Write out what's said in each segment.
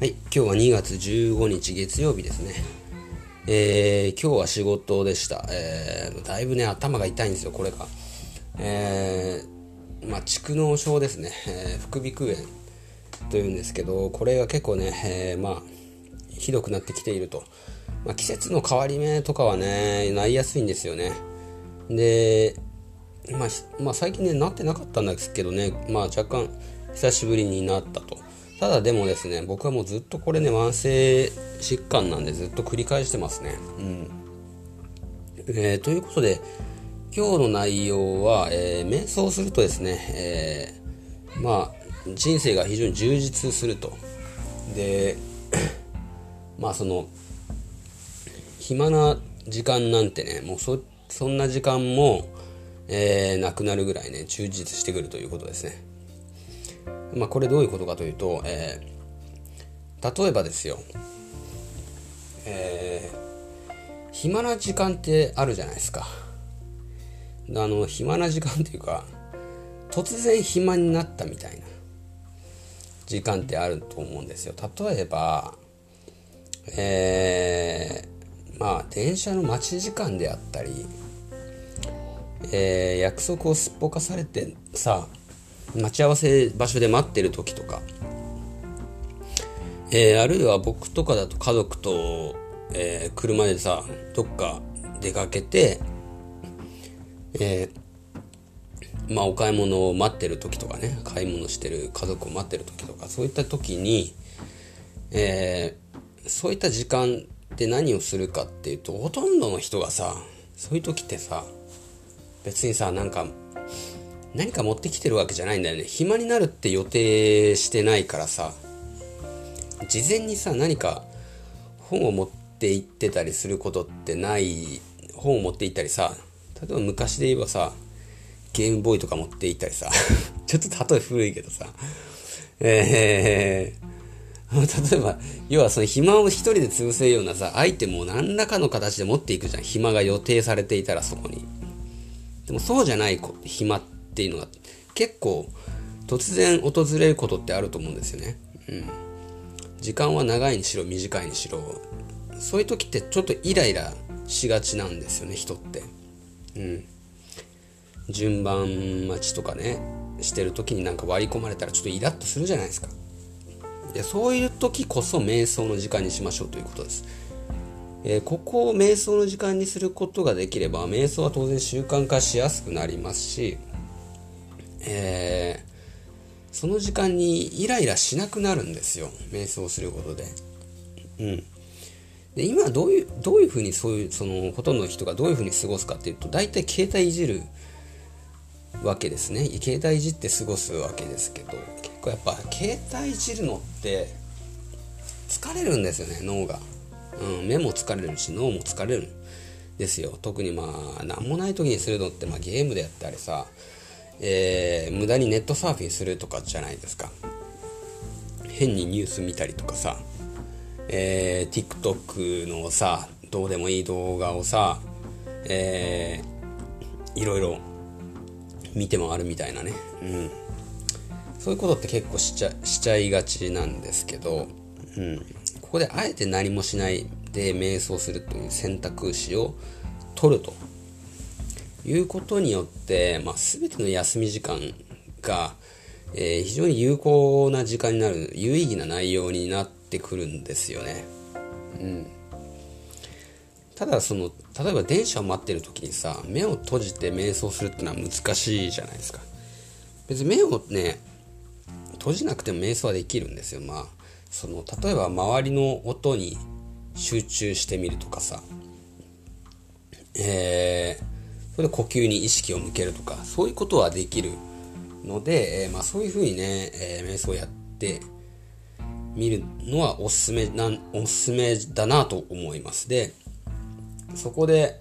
はい、今日は2月15日月曜日ですね。えー、今日は仕事でした。えー、だいぶね、頭が痛いんですよ、これが。えー、まあ、蓄膿症ですね。えー、副鼻腔炎というんですけど、これが結構ね、えー、まあ、ひどくなってきていると。まあ、季節の変わり目とかはね、なりやすいんですよね。で、まあ、まあ、最近ね、なってなかったんですけどね、まあ、若干久しぶりになったと。ただでもですね、僕はもうずっとこれね、慢性疾患なんでずっと繰り返してますね。うん。えー、ということで、今日の内容は、えー、瞑想するとですね、えー、まあ、人生が非常に充実すると。で、まあその、暇な時間なんてね、もうそ、そんな時間も、えー、なくなるぐらいね、充実してくるということですね。まあ、これどういうことかというと、えー、例えばですよ、えー、暇な時間ってあるじゃないですか。あの、暇な時間っていうか、突然暇になったみたいな時間ってあると思うんですよ。例えば、えー、まあ、電車の待ち時間であったり、えー、約束をすっぽかされてさ、待ち合わせ場所で待ってる時とか、えー、あるいは僕とかだと家族と、えー、車でさどっか出かけて、えー、まあお買い物を待ってる時とかね買い物してる家族を待ってる時とかそういった時に、えー、そういった時間って何をするかっていうとほとんどの人がさそういう時ってさ別にさなんか何か持ってきてるわけじゃないんだよね。暇になるって予定してないからさ。事前にさ何か本を持って行ってたりすることってない本を持って行ったりさ例えば昔で言えばさゲームボーイとか持って行ったりさ。ちょっと例え古いけどさ。えー、例えば要はその暇を一人で潰せるようなさアイテムを何らかの形で持っていくじゃん。暇が予定されていたらそこに。でもそうじゃない暇ってっていうのが結構突然訪れることってあると思うんですよね。うん。時間は長いにしろ短いにしろそういう時ってちょっとイライラしがちなんですよね人って。うん。順番待ちとかねしてる時になんか割り込まれたらちょっとイラッとするじゃないですか。でそういう時こそ瞑想の時間にしましょうということです。えー、ここを瞑想の時間にすることができれば瞑想は当然習慣化しやすくなりますしえー、その時間にイライラしなくなるんですよ。瞑想することで。うん、で今どういうどういうふうにそういうそのほとんどの人がどういうふうに過ごすかっていうと大体携帯いじるわけですね。携帯いじって過ごすわけですけど結構やっぱ携帯いじるのって疲れるんですよね脳が、うん、目も疲れるし脳も疲れるんですよ。特にまあ何もない時にするのって、まあ、ゲームであったりさえー、無駄にネットサーフィンするとかじゃないですか。変にニュース見たりとかさ、えー、TikTok のさどうでもいい動画をさ、えー、いろいろ見て回るみたいなね、うん、そういうことって結構しちゃしちゃいがちなんですけど、うん、ここであえて何もしないで瞑想するという選択肢を取ると。いうことによって、まあ、全ての休み時間が、えー、非常に有効な時間になる有意義な内容になってくるんですよね。うん、ただその例えば電車を待ってる時にさ目を閉じて瞑想するってのは難しいじゃないですか。別に目をね閉じなくても瞑想はできるんですよ。まあその例えば周りの音に集中してみるとかさ、えーそれで呼吸に意識を向けるとかそういうことはできるので、えー、まあ、そういうふうにね、えー、瞑想をやってみるのはおすすめなおすすめだなと思います。でそこで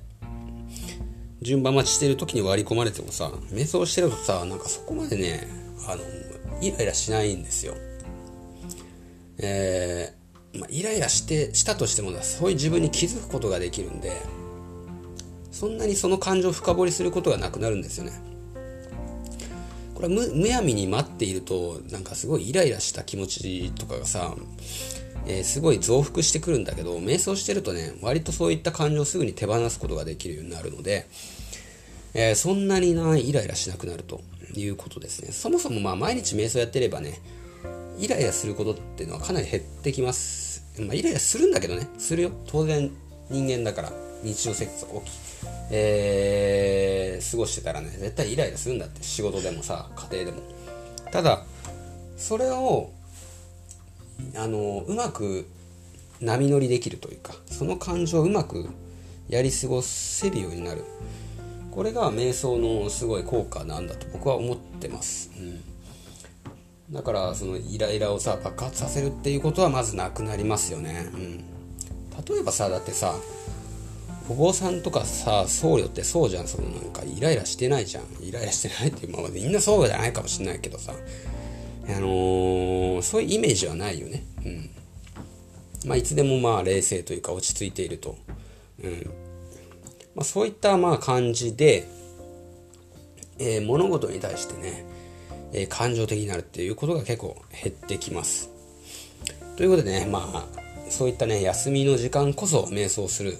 順番待ちしてる時に割り込まれてもさ瞑想してるとさなんかそこまでねあのイライラしないんですよ。えー、まあ、イライラしてしたとしてもだそういう自分に気づくことができるんでそんなにその感情を深掘りすることがなくなるんですよね。これはむむやみに待っているとなんかすごいイライラした気持ちとかがさえー、すごい増幅してくるんだけど瞑想してるとね割とそういった感情をすぐに手放すことができるようになるので、えー、そんなになイライラしなくなるということですね。そもそもまあ毎日瞑想やってればねイライラすることっていうのはかなり減ってきます、まあ、イライラするんだけどねするよ。当然人間だから日常生活起き、えー、過ごしてたらね絶対イライラするんだって仕事でもさ家庭でも。ただそれをあのうまく波乗りできるというかその感情をうまくやり過ごせるようになる。これが瞑想のすごい効果なんだと僕は思ってます、うん、だからそのイライラをさ爆発させるっていうことはまずなくなりますよね、うん、例えばさだってさお坊さんとかさ僧侶ってそうじゃん。そのなんかイライラしてないじゃん。イライラしてないっていうままみんなそうじゃないかもしれないけどさ。あのー、そういうイメージはないよね。うん。まあいつでもまあ冷静というか落ち着いていると。うん。まあ、そういったまあ感じで、えー、物事に対してね、えー、感情的になるっていうことが結構減ってきます。ということでねまあそういったね休みの時間こそ瞑想する。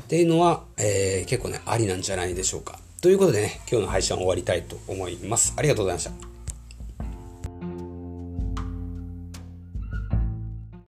っていうのは、えー、結構ね、ありなんじゃないでしょうか。ということでね、今日の配信は終わりたいと思います。ありがとうございました。